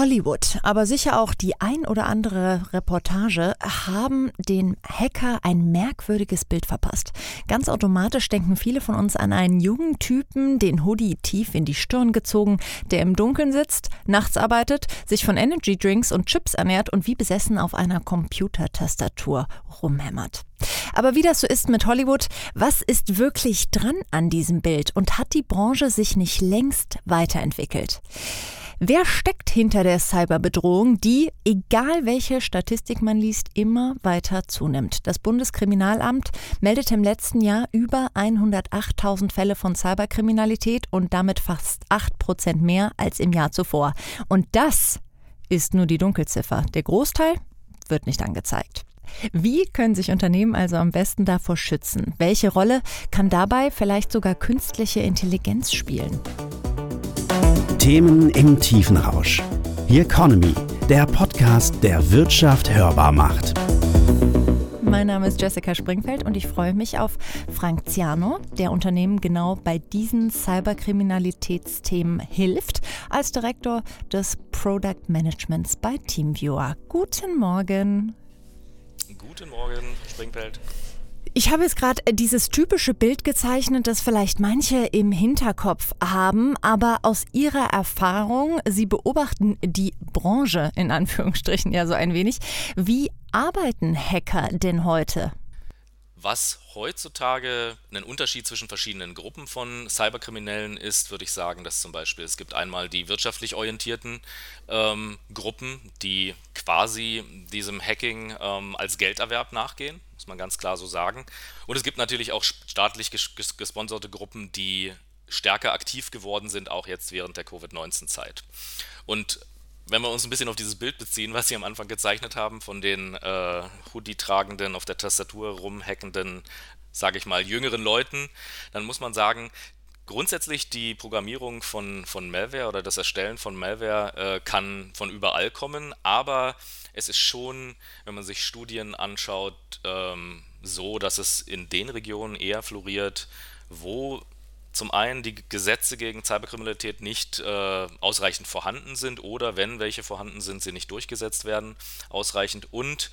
Hollywood, aber sicher auch die ein oder andere Reportage haben den Hacker ein merkwürdiges Bild verpasst. Ganz automatisch denken viele von uns an einen jungen Typen, den Hoodie tief in die Stirn gezogen, der im Dunkeln sitzt, nachts arbeitet, sich von Energy Drinks und Chips ernährt und wie besessen auf einer Computertastatur rumhämmert. Aber wie das so ist mit Hollywood, was ist wirklich dran an diesem Bild und hat die Branche sich nicht längst weiterentwickelt? Wer steckt hinter der Cyberbedrohung, die, egal welche Statistik man liest, immer weiter zunimmt? Das Bundeskriminalamt meldete im letzten Jahr über 108.000 Fälle von Cyberkriminalität und damit fast 8 Prozent mehr als im Jahr zuvor. Und das ist nur die Dunkelziffer. Der Großteil wird nicht angezeigt. Wie können sich Unternehmen also am besten davor schützen? Welche Rolle kann dabei vielleicht sogar künstliche Intelligenz spielen? Themen im Tiefenrausch. The Economy, der Podcast, der Wirtschaft hörbar macht. Mein Name ist Jessica Springfeld und ich freue mich auf Frank Ziano, der Unternehmen genau bei diesen Cyberkriminalitätsthemen hilft, als Direktor des Product Managements bei Teamviewer. Guten Morgen. Guten Morgen, Springfeld. Ich habe jetzt gerade äh, dieses typische Bild gezeichnet, das vielleicht manche im Hinterkopf haben, aber aus ihrer Erfahrung, Sie beobachten die Branche in Anführungsstrichen ja so ein wenig. Wie arbeiten Hacker denn heute? Was heutzutage ein Unterschied zwischen verschiedenen Gruppen von Cyberkriminellen ist, würde ich sagen, dass zum Beispiel es gibt einmal die wirtschaftlich orientierten ähm, Gruppen, die quasi diesem Hacking ähm, als Gelderwerb nachgehen, muss man ganz klar so sagen. Und es gibt natürlich auch staatlich ges gesponserte Gruppen, die stärker aktiv geworden sind, auch jetzt während der Covid-19-Zeit. Und wenn wir uns ein bisschen auf dieses Bild beziehen, was Sie am Anfang gezeichnet haben, von den äh, Hoodie-tragenden, auf der Tastatur rumhackenden, sage ich mal, jüngeren Leuten, dann muss man sagen, grundsätzlich die Programmierung von, von Malware oder das Erstellen von Malware äh, kann von überall kommen, aber es ist schon, wenn man sich Studien anschaut, ähm, so, dass es in den Regionen eher floriert, wo zum einen die Gesetze gegen Cyberkriminalität nicht äh, ausreichend vorhanden sind oder wenn welche vorhanden sind, sie nicht durchgesetzt werden ausreichend und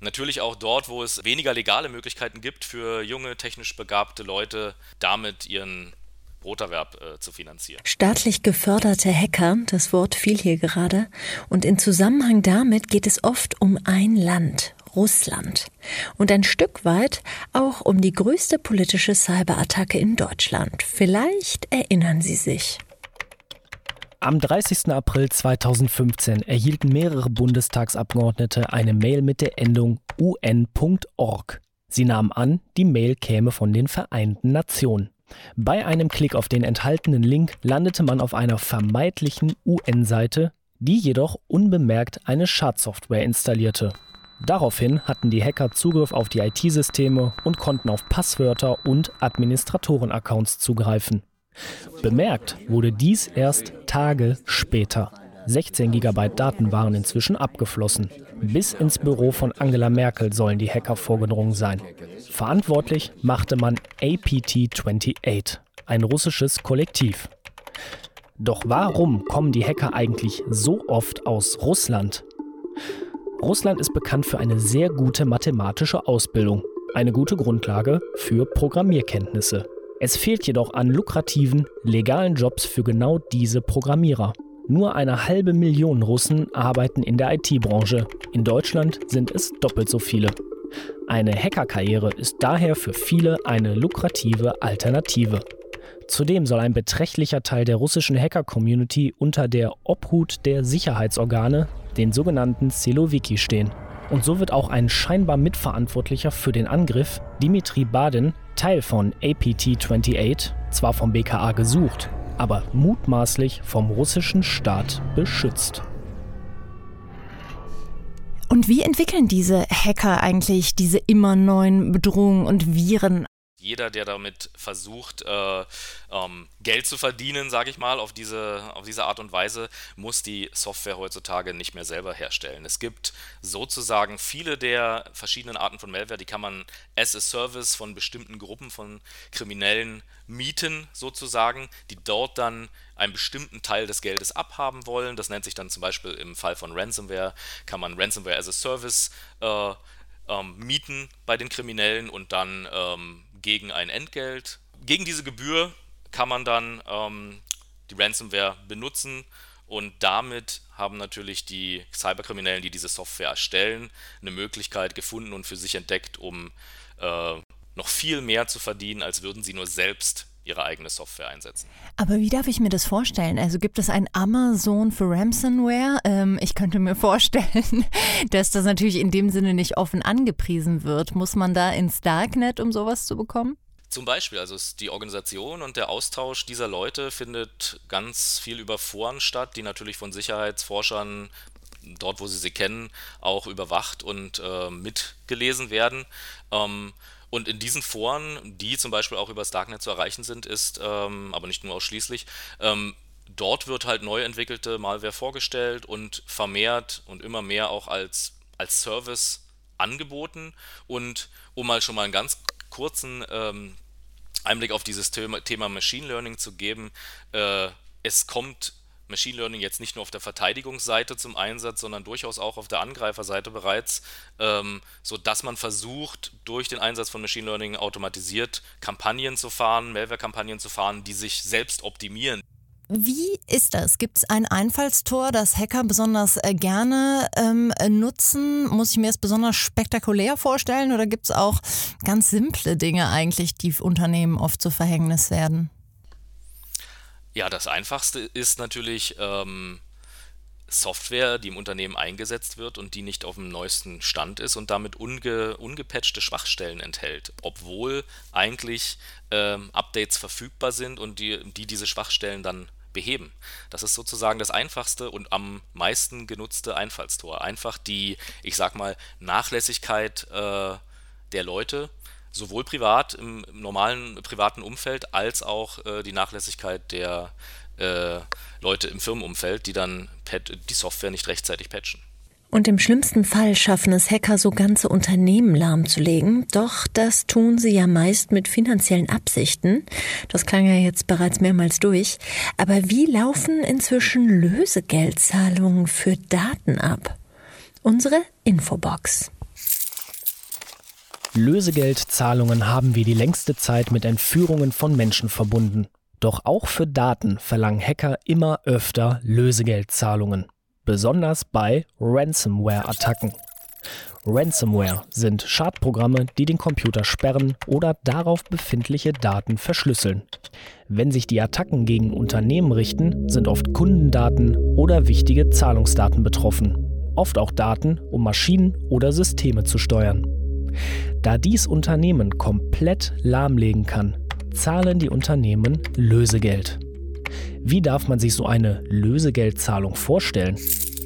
natürlich auch dort, wo es weniger legale Möglichkeiten gibt für junge, technisch begabte Leute, damit ihren Broterwerb äh, zu finanzieren. Staatlich geförderte Hacker, das Wort fiel hier gerade, und in Zusammenhang damit geht es oft um ein Land, Russland und ein Stück weit auch um die größte politische Cyberattacke in Deutschland. Vielleicht erinnern Sie sich. Am 30. April 2015 erhielten mehrere Bundestagsabgeordnete eine Mail mit der Endung un.org. Sie nahmen an, die Mail käme von den Vereinten Nationen. Bei einem Klick auf den enthaltenen Link landete man auf einer vermeintlichen UN-Seite, die jedoch unbemerkt eine Schadsoftware installierte. Daraufhin hatten die Hacker Zugriff auf die IT-Systeme und konnten auf Passwörter und Administratoren-Accounts zugreifen. Bemerkt wurde dies erst Tage später. 16 GB Daten waren inzwischen abgeflossen. Bis ins Büro von Angela Merkel sollen die Hacker vorgedrungen sein. Verantwortlich machte man APT-28, ein russisches Kollektiv. Doch warum kommen die Hacker eigentlich so oft aus Russland? Russland ist bekannt für eine sehr gute mathematische Ausbildung, eine gute Grundlage für Programmierkenntnisse. Es fehlt jedoch an lukrativen, legalen Jobs für genau diese Programmierer. Nur eine halbe Million Russen arbeiten in der IT-Branche. In Deutschland sind es doppelt so viele. Eine Hackerkarriere ist daher für viele eine lukrative Alternative. Zudem soll ein beträchtlicher Teil der russischen Hacker-Community unter der Obhut der Sicherheitsorgane den sogenannten Siloviki stehen. Und so wird auch ein scheinbar Mitverantwortlicher für den Angriff, Dimitri Badin, Teil von APT-28, zwar vom BKA gesucht, aber mutmaßlich vom russischen Staat beschützt. Und wie entwickeln diese Hacker eigentlich diese immer neuen Bedrohungen und Viren? Jeder, der damit versucht, äh, ähm, Geld zu verdienen, sage ich mal, auf diese, auf diese Art und Weise, muss die Software heutzutage nicht mehr selber herstellen. Es gibt sozusagen viele der verschiedenen Arten von Malware, die kann man as a Service von bestimmten Gruppen von Kriminellen mieten, sozusagen, die dort dann einen bestimmten Teil des Geldes abhaben wollen. Das nennt sich dann zum Beispiel im Fall von Ransomware, kann man Ransomware as a Service äh, ähm, mieten bei den Kriminellen und dann ähm, gegen ein Entgelt. Gegen diese Gebühr kann man dann ähm, die Ransomware benutzen und damit haben natürlich die Cyberkriminellen, die diese Software erstellen, eine Möglichkeit gefunden und für sich entdeckt, um äh, noch viel mehr zu verdienen, als würden sie nur selbst ihre eigene Software einsetzen. Aber wie darf ich mir das vorstellen? Also gibt es ein Amazon für Ransomware? Ähm, ich könnte mir vorstellen, dass das natürlich in dem Sinne nicht offen angepriesen wird. Muss man da ins Darknet, um sowas zu bekommen? Zum Beispiel, also die Organisation und der Austausch dieser Leute findet ganz viel über Foren statt, die natürlich von Sicherheitsforschern dort, wo sie sie kennen, auch überwacht und äh, mitgelesen werden. Ähm, und in diesen Foren, die zum Beispiel auch über das Darknet zu erreichen sind, ist, ähm, aber nicht nur ausschließlich, ähm, dort wird halt neu entwickelte Malware vorgestellt und vermehrt und immer mehr auch als, als Service angeboten. Und um mal schon mal einen ganz kurzen ähm, Einblick auf dieses Thema, Thema Machine Learning zu geben, äh, es kommt Machine Learning jetzt nicht nur auf der Verteidigungsseite zum Einsatz, sondern durchaus auch auf der Angreiferseite bereits, ähm, sodass man versucht, durch den Einsatz von Machine Learning automatisiert Kampagnen zu fahren, Malware-Kampagnen zu fahren, die sich selbst optimieren. Wie ist das? Gibt es ein Einfallstor, das Hacker besonders äh, gerne ähm, nutzen? Muss ich mir das besonders spektakulär vorstellen oder gibt es auch ganz simple Dinge eigentlich, die Unternehmen oft zu Verhängnis werden? Ja, das Einfachste ist natürlich ähm, Software, die im Unternehmen eingesetzt wird und die nicht auf dem neuesten Stand ist und damit unge ungepatchte Schwachstellen enthält, obwohl eigentlich ähm, Updates verfügbar sind und die, die diese Schwachstellen dann beheben. Das ist sozusagen das einfachste und am meisten genutzte Einfallstor. Einfach die, ich sag mal, Nachlässigkeit äh, der Leute sowohl privat, im, im normalen privaten Umfeld, als auch äh, die Nachlässigkeit der äh, Leute im Firmenumfeld, die dann die Software nicht rechtzeitig patchen. Und im schlimmsten Fall schaffen es Hacker, so ganze Unternehmen lahmzulegen. Doch das tun sie ja meist mit finanziellen Absichten. Das klang ja jetzt bereits mehrmals durch. Aber wie laufen inzwischen Lösegeldzahlungen für Daten ab? Unsere Infobox. Lösegeldzahlungen haben wir die längste Zeit mit Entführungen von Menschen verbunden. Doch auch für Daten verlangen Hacker immer öfter Lösegeldzahlungen. Besonders bei Ransomware-Attacken. Ransomware sind Schadprogramme, die den Computer sperren oder darauf befindliche Daten verschlüsseln. Wenn sich die Attacken gegen Unternehmen richten, sind oft Kundendaten oder wichtige Zahlungsdaten betroffen. Oft auch Daten, um Maschinen oder Systeme zu steuern. Da dies Unternehmen komplett lahmlegen kann, zahlen die Unternehmen Lösegeld. Wie darf man sich so eine Lösegeldzahlung vorstellen?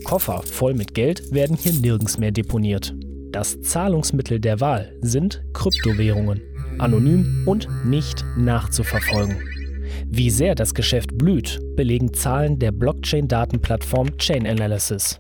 Koffer voll mit Geld werden hier nirgends mehr deponiert. Das Zahlungsmittel der Wahl sind Kryptowährungen, anonym und nicht nachzuverfolgen. Wie sehr das Geschäft blüht, belegen Zahlen der Blockchain-Datenplattform Chain Analysis.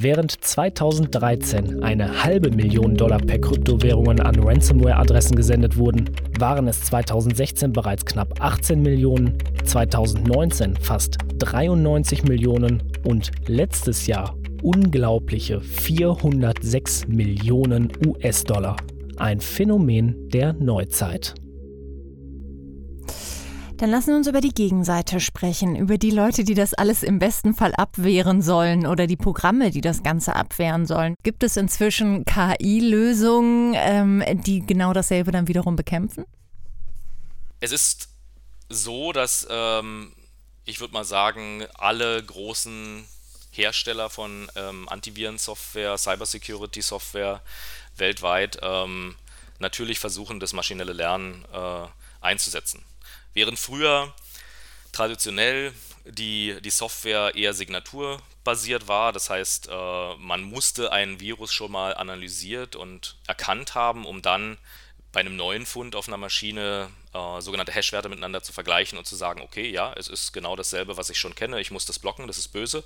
Während 2013 eine halbe Million Dollar per Kryptowährungen an Ransomware-Adressen gesendet wurden, waren es 2016 bereits knapp 18 Millionen, 2019 fast 93 Millionen und letztes Jahr unglaubliche 406 Millionen US-Dollar. Ein Phänomen der Neuzeit. Dann lassen wir uns über die Gegenseite sprechen, über die Leute, die das alles im besten Fall abwehren sollen oder die Programme, die das Ganze abwehren sollen. Gibt es inzwischen KI-Lösungen, ähm, die genau dasselbe dann wiederum bekämpfen? Es ist so, dass ähm, ich würde mal sagen, alle großen Hersteller von ähm, Antivirensoftware, Cybersecurity-Software weltweit ähm, natürlich versuchen, das maschinelle Lernen äh, einzusetzen. Während früher traditionell die, die Software eher signaturbasiert war, das heißt, äh, man musste ein Virus schon mal analysiert und erkannt haben, um dann bei einem neuen Fund auf einer Maschine äh, sogenannte Hashwerte miteinander zu vergleichen und zu sagen, okay, ja, es ist genau dasselbe, was ich schon kenne, ich muss das blocken, das ist böse.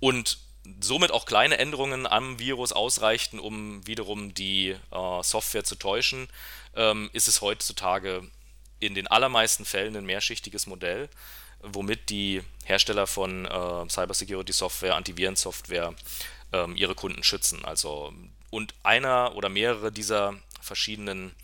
Und somit auch kleine Änderungen am Virus ausreichten, um wiederum die äh, Software zu täuschen, ähm, ist es heutzutage in den allermeisten Fällen ein mehrschichtiges Modell, womit die Hersteller von äh, Cybersecurity-Software, Antivirensoftware ähm, ihre Kunden schützen. Also und einer oder mehrere dieser verschiedenen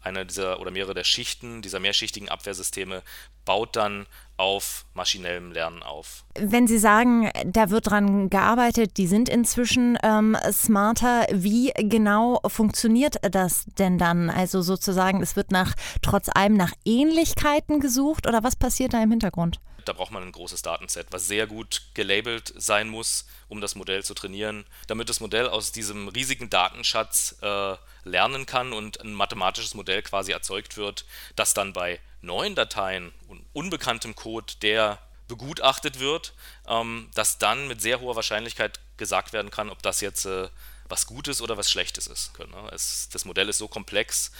einer dieser oder mehrere der Schichten dieser mehrschichtigen Abwehrsysteme baut dann auf maschinellem Lernen auf. Wenn Sie sagen, da wird dran gearbeitet, die sind inzwischen ähm, smarter, wie genau funktioniert das denn dann? Also sozusagen, es wird nach trotz allem nach Ähnlichkeiten gesucht oder was passiert da im Hintergrund? Da braucht man ein großes Datenset, was sehr gut gelabelt sein muss, um das Modell zu trainieren, damit das Modell aus diesem riesigen Datenschatz äh, lernen kann und ein mathematisches Modell quasi erzeugt wird, das dann bei neuen Dateien und unbekanntem Code, der begutachtet wird, ähm, dass dann mit sehr hoher Wahrscheinlichkeit gesagt werden kann, ob das jetzt äh, was Gutes oder was Schlechtes ist. Es, das Modell ist so komplex,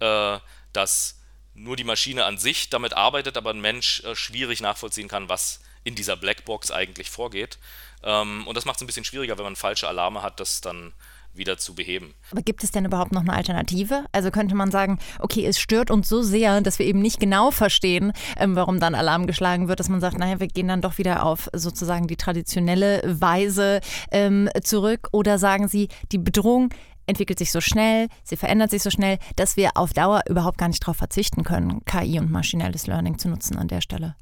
äh, dass nur die Maschine an sich damit arbeitet, aber ein Mensch äh, schwierig nachvollziehen kann, was in dieser Blackbox eigentlich vorgeht. Ähm, und das macht es ein bisschen schwieriger, wenn man falsche Alarme hat, das dann wieder zu beheben. Aber gibt es denn überhaupt noch eine Alternative? Also könnte man sagen, okay, es stört uns so sehr, dass wir eben nicht genau verstehen, ähm, warum dann Alarm geschlagen wird, dass man sagt, naja, wir gehen dann doch wieder auf sozusagen die traditionelle Weise ähm, zurück. Oder sagen Sie, die Bedrohung entwickelt sich so schnell, sie verändert sich so schnell, dass wir auf Dauer überhaupt gar nicht darauf verzichten können, KI und maschinelles Learning zu nutzen an der Stelle.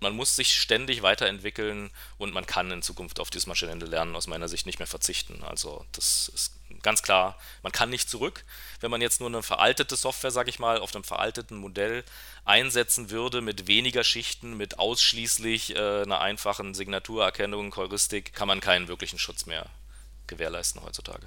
Man muss sich ständig weiterentwickeln und man kann in Zukunft auf dieses maschinelle Lernen aus meiner Sicht nicht mehr verzichten. Also das ist ganz klar, man kann nicht zurück. Wenn man jetzt nur eine veraltete Software, sage ich mal, auf einem veralteten Modell einsetzen würde mit weniger Schichten, mit ausschließlich äh, einer einfachen Signaturerkennung, Heuristik, kann man keinen wirklichen Schutz mehr gewährleisten heutzutage.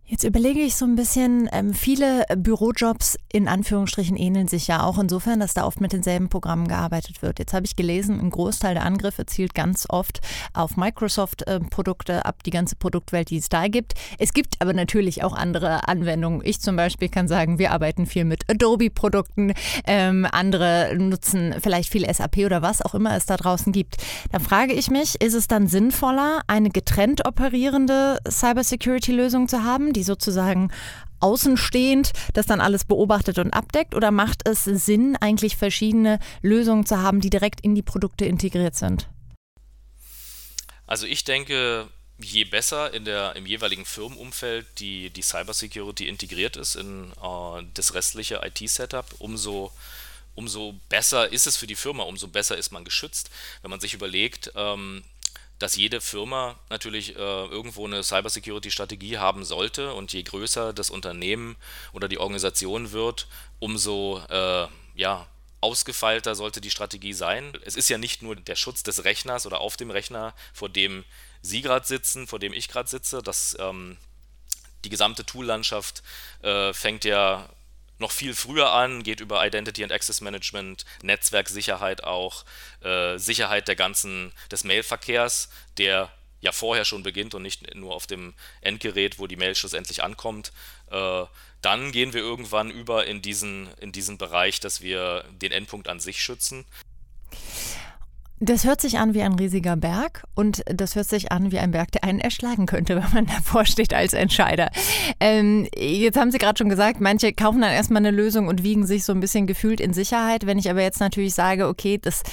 Jetzt überlege ich so ein bisschen, ähm, viele Bürojobs in Anführungsstrichen ähneln sich ja auch insofern, dass da oft mit denselben Programmen gearbeitet wird. Jetzt habe ich gelesen, ein Großteil der Angriffe zielt ganz oft auf Microsoft-Produkte äh, ab, die ganze Produktwelt, die es da gibt. Es gibt aber natürlich auch andere Anwendungen. Ich zum Beispiel kann sagen, wir arbeiten viel mit Adobe-Produkten, ähm, andere nutzen vielleicht viel SAP oder was auch immer es da draußen gibt. Da frage ich mich, ist es dann sinnvoller, eine getrennt operierende Cybersecurity-Lösung zu haben, die die sozusagen außenstehend das dann alles beobachtet und abdeckt? Oder macht es Sinn, eigentlich verschiedene Lösungen zu haben, die direkt in die Produkte integriert sind? Also ich denke, je besser in der, im jeweiligen Firmenumfeld die, die Cybersecurity integriert ist in äh, das restliche IT-Setup, umso, umso besser ist es für die Firma, umso besser ist man geschützt. Wenn man sich überlegt, ähm, dass jede Firma natürlich äh, irgendwo eine Cybersecurity-Strategie haben sollte und je größer das Unternehmen oder die Organisation wird, umso äh, ja, ausgefeilter sollte die Strategie sein. Es ist ja nicht nur der Schutz des Rechners oder auf dem Rechner, vor dem Sie gerade sitzen, vor dem ich gerade sitze. Das, ähm, die gesamte Toollandschaft äh, fängt ja noch viel früher an, geht über Identity and Access Management, Netzwerksicherheit auch, äh, Sicherheit der ganzen, des Mailverkehrs, der ja vorher schon beginnt und nicht nur auf dem Endgerät, wo die Mail schlussendlich ankommt. Äh, dann gehen wir irgendwann über in diesen, in diesen Bereich, dass wir den Endpunkt an sich schützen. Das hört sich an wie ein riesiger Berg und das hört sich an wie ein Berg, der einen erschlagen könnte, wenn man davor steht als Entscheider. Ähm, jetzt haben Sie gerade schon gesagt, manche kaufen dann erstmal eine Lösung und wiegen sich so ein bisschen gefühlt in Sicherheit. Wenn ich aber jetzt natürlich sage, okay, das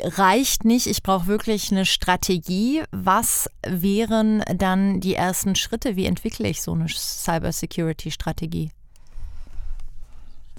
reicht nicht, ich brauche wirklich eine Strategie. Was wären dann die ersten Schritte? Wie entwickle ich so eine Cybersecurity-Strategie?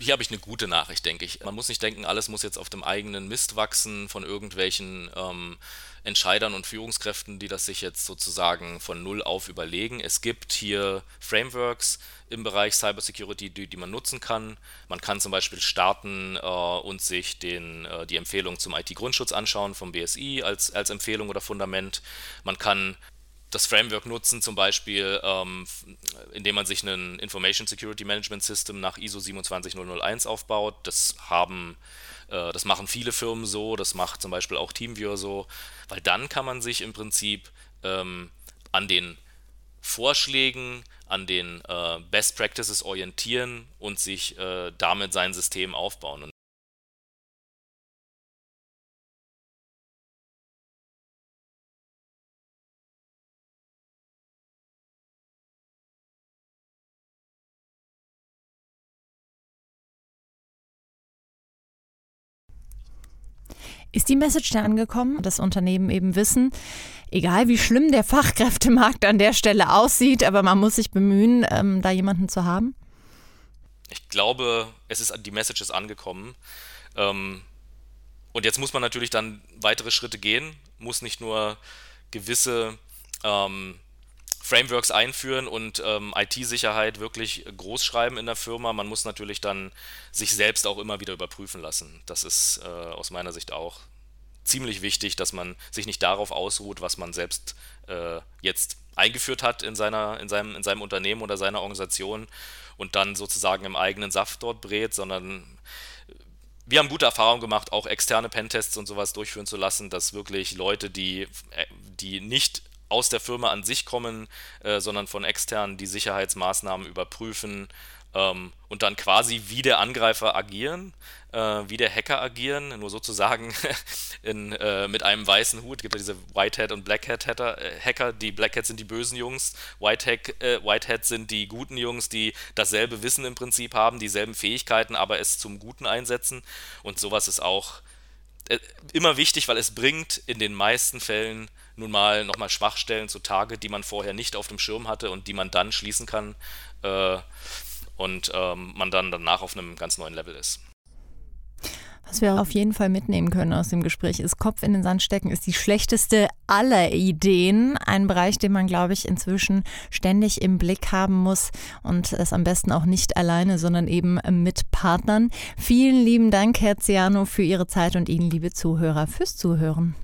Hier habe ich eine gute Nachricht, denke ich. Man muss nicht denken, alles muss jetzt auf dem eigenen Mist wachsen von irgendwelchen ähm, Entscheidern und Führungskräften, die das sich jetzt sozusagen von null auf überlegen. Es gibt hier Frameworks im Bereich Cybersecurity, die, die man nutzen kann. Man kann zum Beispiel starten äh, und sich den, äh, die Empfehlung zum IT-Grundschutz anschauen vom BSI als, als Empfehlung oder Fundament. Man kann das Framework nutzen, zum Beispiel, ähm, indem man sich ein Information Security Management System nach ISO 27001 aufbaut. Das haben, äh, das machen viele Firmen so, das macht zum Beispiel auch TeamViewer so, weil dann kann man sich im Prinzip ähm, an den Vorschlägen, an den äh, Best Practices orientieren und sich äh, damit sein System aufbauen. Und Ist die Message da angekommen, dass Unternehmen eben wissen, egal wie schlimm der Fachkräftemarkt an der Stelle aussieht, aber man muss sich bemühen, ähm, da jemanden zu haben? Ich glaube, es ist die Message ist angekommen. Ähm, und jetzt muss man natürlich dann weitere Schritte gehen, muss nicht nur gewisse ähm, Frameworks einführen und ähm, IT-Sicherheit wirklich groß schreiben in der Firma. Man muss natürlich dann sich selbst auch immer wieder überprüfen lassen. Das ist äh, aus meiner Sicht auch ziemlich wichtig, dass man sich nicht darauf ausruht, was man selbst äh, jetzt eingeführt hat in, seiner, in, seinem, in seinem Unternehmen oder seiner Organisation und dann sozusagen im eigenen Saft dort brät, sondern wir haben gute Erfahrungen gemacht, auch externe Pentests und sowas durchführen zu lassen, dass wirklich Leute, die, äh, die nicht aus der Firma an sich kommen, äh, sondern von externen die Sicherheitsmaßnahmen überprüfen ähm, und dann quasi wie der Angreifer agieren, äh, wie der Hacker agieren, nur sozusagen in, äh, mit einem weißen Hut. Es gibt ja diese Whitehead und Blackhead äh, Hacker. Die Blackhead sind die bösen Jungs, Whitehead, äh, Whitehead sind die guten Jungs, die dasselbe Wissen im Prinzip haben, dieselben Fähigkeiten, aber es zum Guten einsetzen. Und sowas ist auch immer wichtig, weil es bringt in den meisten Fällen nun mal nochmal Schwachstellen zutage, die man vorher nicht auf dem Schirm hatte und die man dann schließen kann äh, und ähm, man dann danach auf einem ganz neuen Level ist. Was wir auf jeden Fall mitnehmen können aus dem Gespräch ist, Kopf in den Sand stecken ist die schlechteste aller Ideen. Ein Bereich, den man, glaube ich, inzwischen ständig im Blick haben muss und es am besten auch nicht alleine, sondern eben mit Partnern. Vielen lieben Dank, Herr Ciano, für Ihre Zeit und Ihnen, liebe Zuhörer, fürs Zuhören.